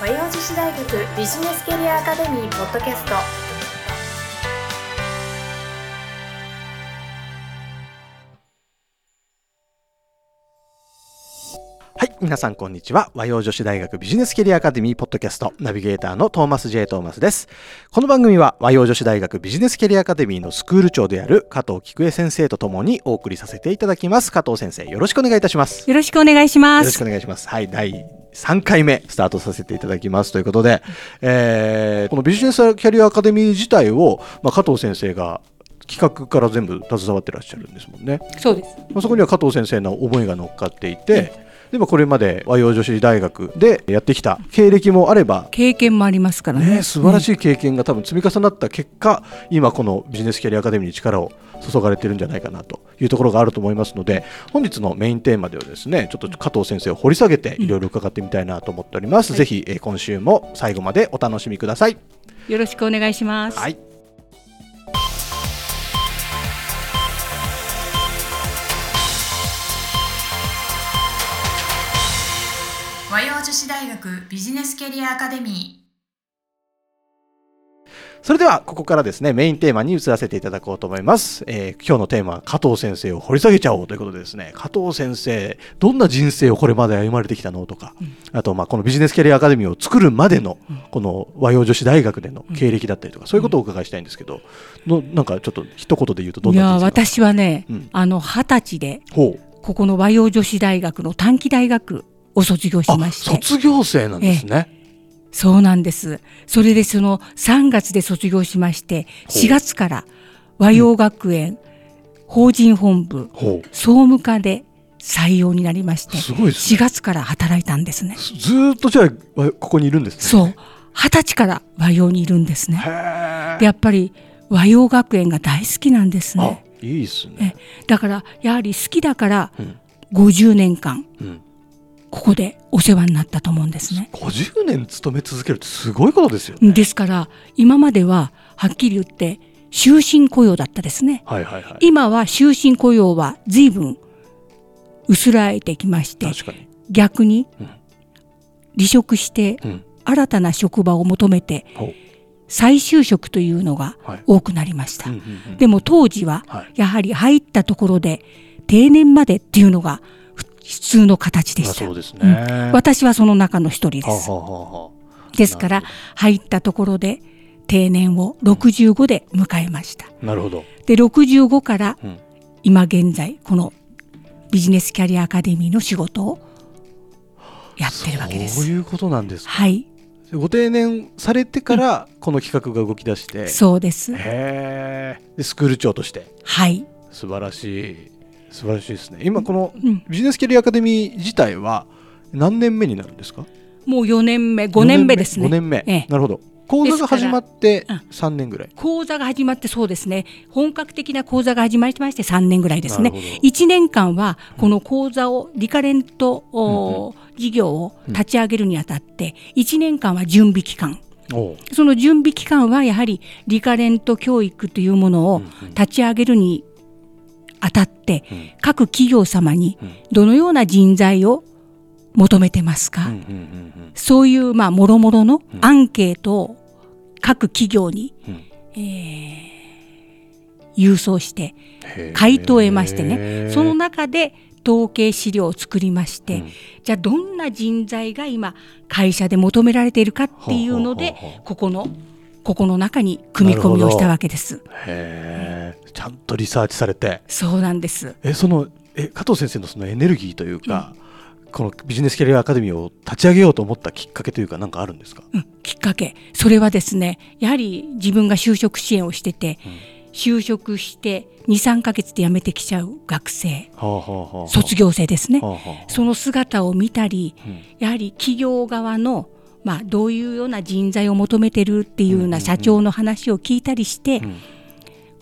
和洋女子大学ビジネスキャリアアカデミーポッドキャスト。皆さんこんにちは。和洋女子大学ビジネスキャリアアカデミーポッドキャストナビゲーターのトーマス J. トーマスです。この番組は和洋女子大学ビジネスキャリアアカデミーのスクール長である加藤菊江先生とともにお送りさせていただきます。加藤先生、よろしくお願いいたします。よろしくお願いしますよろしくお。願いします。はい、第3回目スタートさせていただきますということで、えーこのビジネスキャリアアカデミー自体を、まあ、加藤先生が企画から全部携わってらっしゃるんですもんね。そうです。まあ、そこには加藤先生の思いが乗っかっていて、でもこれまで和洋女子大学でやってきた経歴もあれば、経験もありますからね。ね、素晴らしい。い経験が多分積み重なった結果、今このビジネスキャリアアカデミーに力を注がれてるんじゃないかなというところがあると思いますので本日のメインテーマではですねちょっと加藤先生を掘り下げていろいろ伺ってみたいなと思っております、はいぜひ、えー今週も最後までお楽しみくださいよろしくお願いします。はい女子大学ビジネスキャリアアカデミそれではここからですねメインテーマに移らせていただこうと思います、えー今日のテーマは加藤先生を掘り下げちゃおうということでですね。加藤先生どんな人生をこれまで歩まれてきたのとか、あとまあこのビジネスキャリアアカデミーを作るまでのこの和洋女子大学での経歴だったりとか、そういうことをお伺いしたいんですけど、のなんかちょっと一言で言うとどんいやな人生か私はね、うん。あの二十歳でここの和洋女子大学の短期大学を卒業しあまして、卒業生なんですね、そうなんです。それでその3月で卒業しまして、ほう。4月から和洋学園法人本部ほ総務課で採用になりましてう、すごいです4ね月から働いたんですね。ずっとじゃあわここにいるんですね。そう、二十歳から和洋にいるんですね。やっぱり和洋学園が大好きなんですあね。いいですね。だからやはり好きだからうん。50年間うんここでお世話になったと思うんですね。50年勤め続けるってすごいことですよ。ですから今までははっきり言って終身雇用だったですね。はいはいはい。今は終身雇用は随分薄らいできまして。逆にうん離職してうん。新たな職場を求めて再就職というのがはい。多くなりました。うんうんうんでも当時ははい。やはり入ったところで定年までっていうのがふ普通の形でしたあそう。ですね。私はその中の一人です。ですから入ったところで定年を65で迎えました。あなるほど。で65からうん今現在このビジネスキャリアアカデミーの仕事をやってるわけです。そういうことなんですか。はい、ご定年されてからこの企画が動き出して。そうです。へえ。でスクール長としてはい、素晴らしい素晴らしいですね。今このうん、ビジネスキャリアアカデミー自体は何年目になるんですか？もう4年目5年目ですね。5年目。ええなるほど。講座が始まってですから3年ぐらい。講座が始まってそうですね本格的な講座が始まりまして3年ぐらいですねなるほど1年間はこの講座をリカレント、お事業を立ち上げるにあたって1年間は準備期間その準備期間はやはりリカレント教育というものをうんうん立ち上げるにあたってうん。各企業様にうん。どのような人材を求めてますか、うんうんうんそういうまあもろもろのうん。アンケートを各企業に、えー郵送して回答を得ましてね。その中で統計資料を作りまして、うん。じゃあどんな人材が今会社で求められているかっていうのでここのここの中に組み込みをしたわけです。へえちゃんとリサーチされて。そうなんです。えそのえ加藤先生のそのエネルギーというか、このビジネスキャリアアカデミーを立ち上げようと思ったきっかけというか何かあるんですか、うん。きっかけ。それはですねやはり自分が就職支援をしてて就職して23ヶ月で辞めてきちゃう学生。卒業生ですね。その姿を見たりうん。やはり企業側のまあ、どういうような人材を求めてるっていうような社長の話を聞いたりして、うん。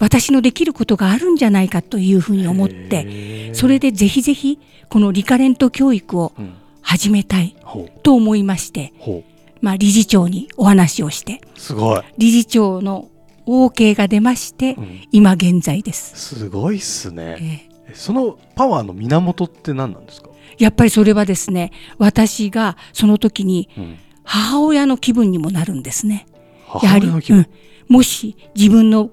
私のできることがあるんじゃないかというふうに思ってそれでぜひぜひこのリカレント教育をうん。始めたいと思いまして、ほまあ、理事長にお話をしてうすごい、理事長の OK が出まして、うん。今現在です。すごいっすね。ええ。そのパワーの源って何なんですか、ーやっぱりそれはですね私がその時にうん母親の気分にもなるんですね。やはり、うん、もし自分の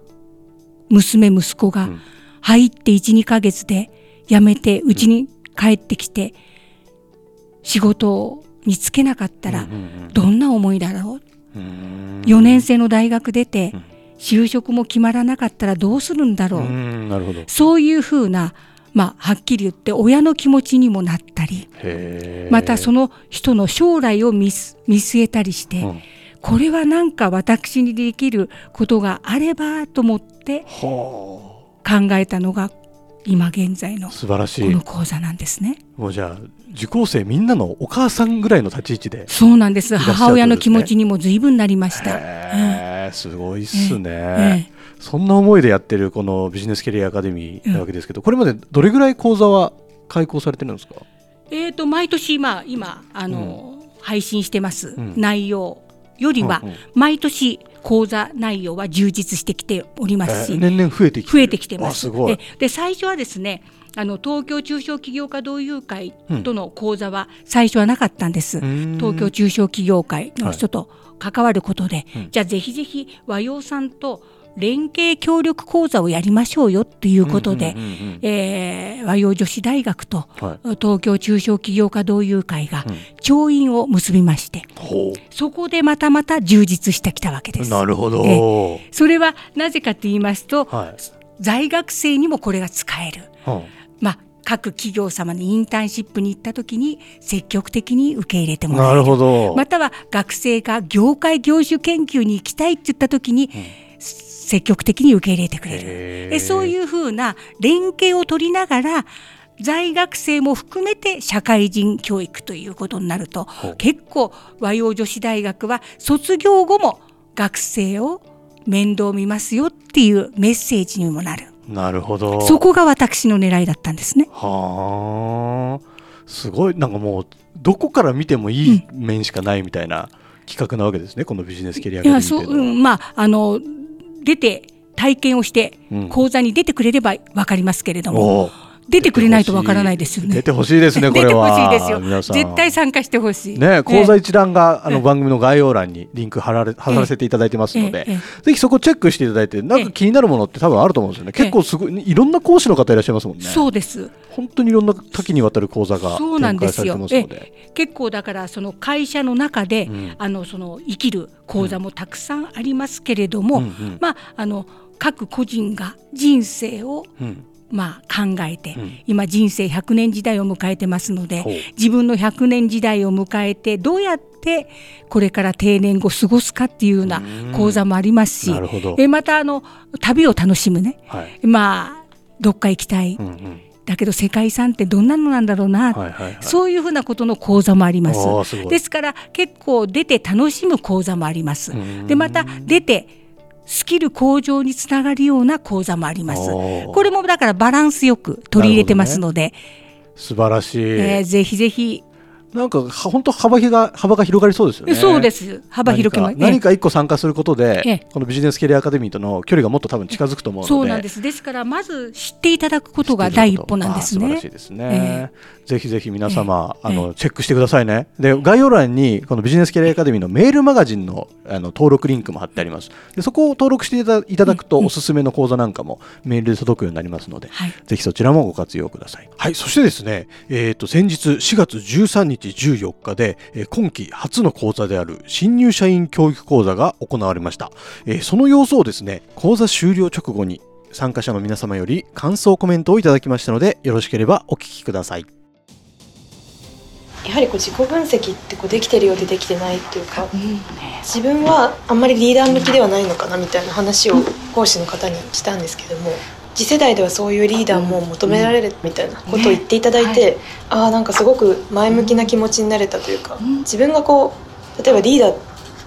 娘息子がうん。入って12ヶ月で辞めてうちに帰ってきて仕事に就けなかったらどんな思いだろう？うんうん。4年生の大学出てうん。就職も決まらなかったらどうするんだろう？そういうふうなまあはっきり言って親の気持ちにもなったりまたその人の将来を見す見据えたりして、うん。これは何か私にできることがあればと思っては考えたのが今現在のあ素晴らしこいの講座なんですね。もうじゃあ受講生みんなのお母さんぐらいの立ち位置でそうなんです。母親の気持ちにも随分なりました。へーすごいっすね、えそんな思いでやってるこのビジネスキャリアアカデミーなわけですけど、これまでどれぐらい講座は開講されてるんですか？えーと毎年まあ今あの、配信してます、ん。内容よりは、うんうん。毎年講座内容は充実してきておりますし、えー年々増えてきて増えてきてます。あすごい。でで最初はですねあの東京中小企業家同友会との講座は最初はなかったんです。ん。東京中小企業会の人と関わることで、うん。じゃあぜひぜひ和洋さんと連携協力講座をやりましょうよということで、和洋女子大学とはい。東京中小企業家同友会がうん。調印を結びまして、ほそこでまたまた充実してきたわけです。うなるほど、えそれはなぜかと言いますと、はい。在学生にもこれが使える。うん。まあ各企業様にインターンシップに行った時に積極的に受け入れてもらえる。なるほど、または学生が業界業種研究に行きたいって言った時に、積極的に受け入れてくれる。へー。でそういうふうな連携を取りながら在学生も含めて社会人教育ということになると結構和洋女子大学は卒業後も学生を面倒見ますよっていうメッセージにもなる。なるほど。そこが私の狙いだったんですね。はあ。すごい。なんかもうどこから見てもいい面しかないみたいな企画なわけですね、このビジネスキャリアアカデミーいやそう、っていうのは。うん、まああの出て体験をしてうん。講座に出てくれればわかりますけれども、出てくれないとわからないですよね。出てほしいですねこ 出てほれはしいですよ。絶対参加してほしい。ね、講座一覧があのええ番組の概要欄にリンク貼られ貼らせていただいてますので、ぜひそこチェックしていただいて、なんか気になるものって多分あると思うんですよね。結構すごい、いろんな講師の方いらっしゃいますもんね。そうです。本当にいろんな多岐にわたる講座がそうなん展開されてで。すよ。結構だからその会社の中で、うん。あのその生きる講座もたくさんありますけれども、まああの各個人が人生をうんまあ考えて、うん今人生100年時代を迎えてますので自分の100年時代を迎えてどうやってこれから定年後過ごすかっていうようなうん講座もありますし。えまたあの旅を楽しむねはい。まあどっか行きたい、うんうん。だけど世界遺産ってどんなのなんだろうな、はいはいはい。そういうふうなことの講座もあります。ですから結構出て楽しむ講座もありますうん。でまた出てスキル向上につながるような講座もあります。これもだからバランスよく取り入れてますので、素晴らしい。えーぜひぜひ、なんかは本当幅が幅が広がりそうですよね。そうです幅広くも何か何か一個参加することで、ええこのビジネスキャリアアカデミーとの距離がもっと多分近づくと思うので。そうなんですですからまず知っていただくことが第一歩なんですね素晴らしい。ですね。ぜひぜひ皆様、ええあのチェックしてくださいね。で概要欄にこのビジネスキャリアアカデミーのメールマガジンのあの登録リンクも貼ってあります。でそこを登録していただくと、おすすめの講座なんかもメールで届くようになりますので、はいぜひそちらもご活用ください。はい、そしてですね、えっ、と先日4月13日14日で、えー今期初の講座である新入社員教育講座が行われました。えーその様子をですね、講座終了直後に参加者の皆様より感想コメントをいただきましたので、よろしければお聞きください。やはりこう自己分析ってこうできてるようでできてないっていうか自分はあんまりリーダー向きではないのかなみたいな話を講師の方にしたんですけども次世代ではそういうリーダーも求められるみたいなことを言っていただいて、ああなんかすごく前向きな気持ちになれたというか自分がこう例えばリーダー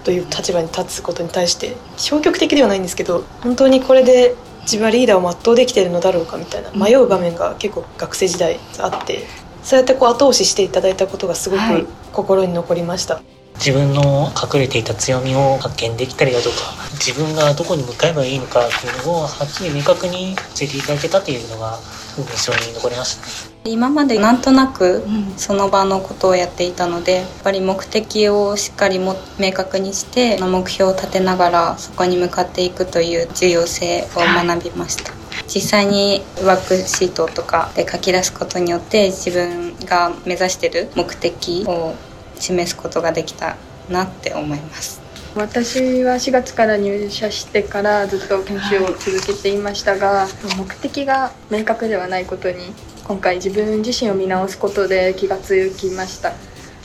という立場に立つことに対して消極的ではないんですけど本当にこれで自分はリーダーを全うできてるのだろうかみたいな迷う場面が結構学生時代あってそうやってこう後押ししていただいたことがすごはい。く心に残りました。自分の隠れていた強みを発見できたりだとか自分がどこに向かえばいいのかっていうのをはっきり明確に教えていただけたというのが印象に残りましたね今までなんとなくその場のことをやっていたのでやっぱり目的をしっかりも明確にして目標を立てながらそこに向かっていくという重要性を学びました、実際にワークシートとかで書き出すことによって自分が目指してる目的を示すことができたなって思います。私は4月から入社してからずっと研修を続けていましたが、目的が明確ではないことに今回自分自身を見直すことで気がつきました。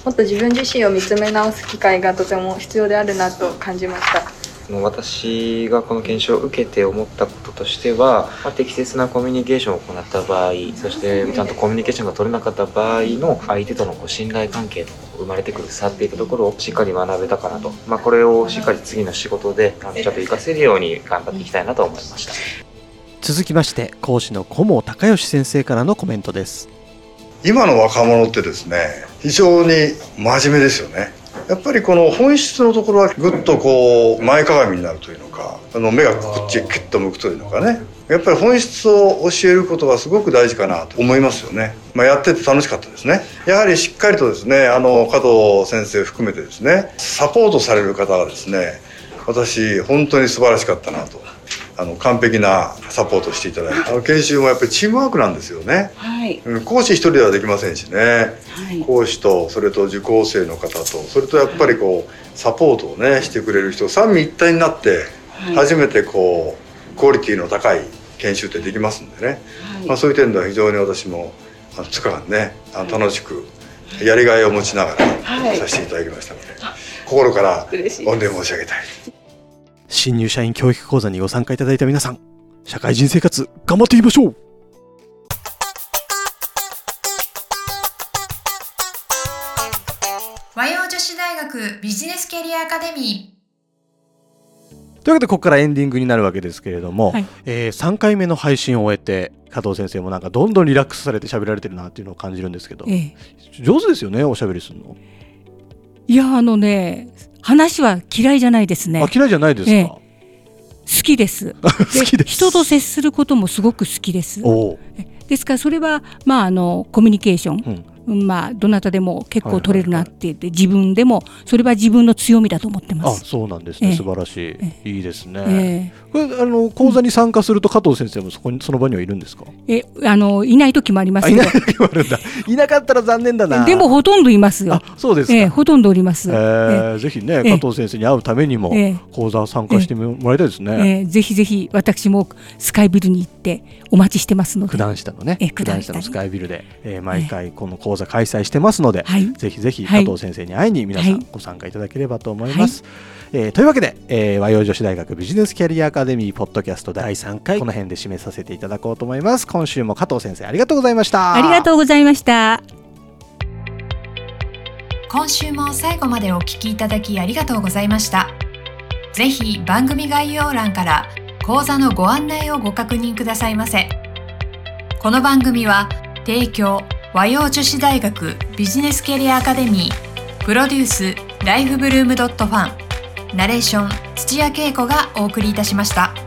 もっと自分自身を見つめ直す機会がとても必要であるなと感じました。私がこの研修を受けて思ったこととしては、まあ、適切なコミュニケーションを行った場合そしてちゃんとコミュニケーションが取れなかった場合の相手とのこう信頼関係の生まれてくる差っていったところをしっかり学べたかなと、まあ、これをしっかり次の仕事でちゃんと活かせるように頑張っていきたいなと思いました。続きまして講師の小茂隆義先生からのコメントです。今の若者ってですね非常に真面目ですよね。やっぱりこの本質のところはぐっとこう前かがみになるというのかあの目がこっちへキュッと向くというのかね。やっぱり本質を教えることがすごく大事かなと思いますよね、まあ、やってて楽しかったですね。やはりしっかりとですねあの加藤先生含めてですねサポートされる方がですね私本当に素晴らしかったなとあの完璧なサポートしていただいてあの研修もやっぱりチームワークなんですよね、はい、講師一人ではできませんしね、はい、講師とそれと受講生の方とそれとやっぱりこうサポートをねしてくれる人三位一体になって初めてこうクオリティの高い研修ってできますんでね、はい、まあ、そういう点では非常に私もあの2日間ねあの楽しくやりがいを持ちながらさせていただきましたので、心から御礼申し上げたい。新入社員教育講座にご参加いただいた皆さん、社会人生活頑張っていきましょう。和洋女子大学ビジネスキャリアアカデミー。というわけでここからエンディングになるわけですけれども、はい、えー、3回目の配信を終えて加藤先生もなんかどんどんリラックスされて喋られてるなっていうのを感じるんですけど、ええ、上手ですよねおしゃべりするの。いやあのね話は嫌いじゃないですね。あ嫌いじゃないですか？ええ、好きです。好きです。人と接することもすごく好きです。ですからそれはまああのコミュニケーション。うんまあどなたでも結構取れるなって言って、自分でもそれは自分の強みだと思ってます。あ、そうなんですね。素晴らしい、いいですね。これあの講座に参加すると加藤先生もそこにその場にはいるんですか？え、あのいない時もありますいない時もあるんだ。いなかったら残念だな。でもほとんどいますよ。そうですえほとんどおります。えぜひね加藤先生に会うためにも講座参加してもらいたいですね。えぜひぜひ私もスカイビルに行ってお待ちしてますので。九段下のね。九段下のスカイビルで、え毎回この講座開催してますので、ぜひぜひ加藤先生に会いに皆さんご参加いただければと思います。えー、というわけで、えー、和洋女子大学ビジネスキャリアアカデミーポッドキャスト第3回この辺で締めさせていただこうと思います。今週も加藤先生ありがとうございました。ありがとうございました。今週も最後までお聞きいただきありがとうございました。ぜひ番組概要欄から講座のご案内をご確認くださいませ。この番組は提供和洋女子大学ビジネスキャリアアカデミープロデュースライフブルームドットファンナレーション土屋恵子がお送りいたしました。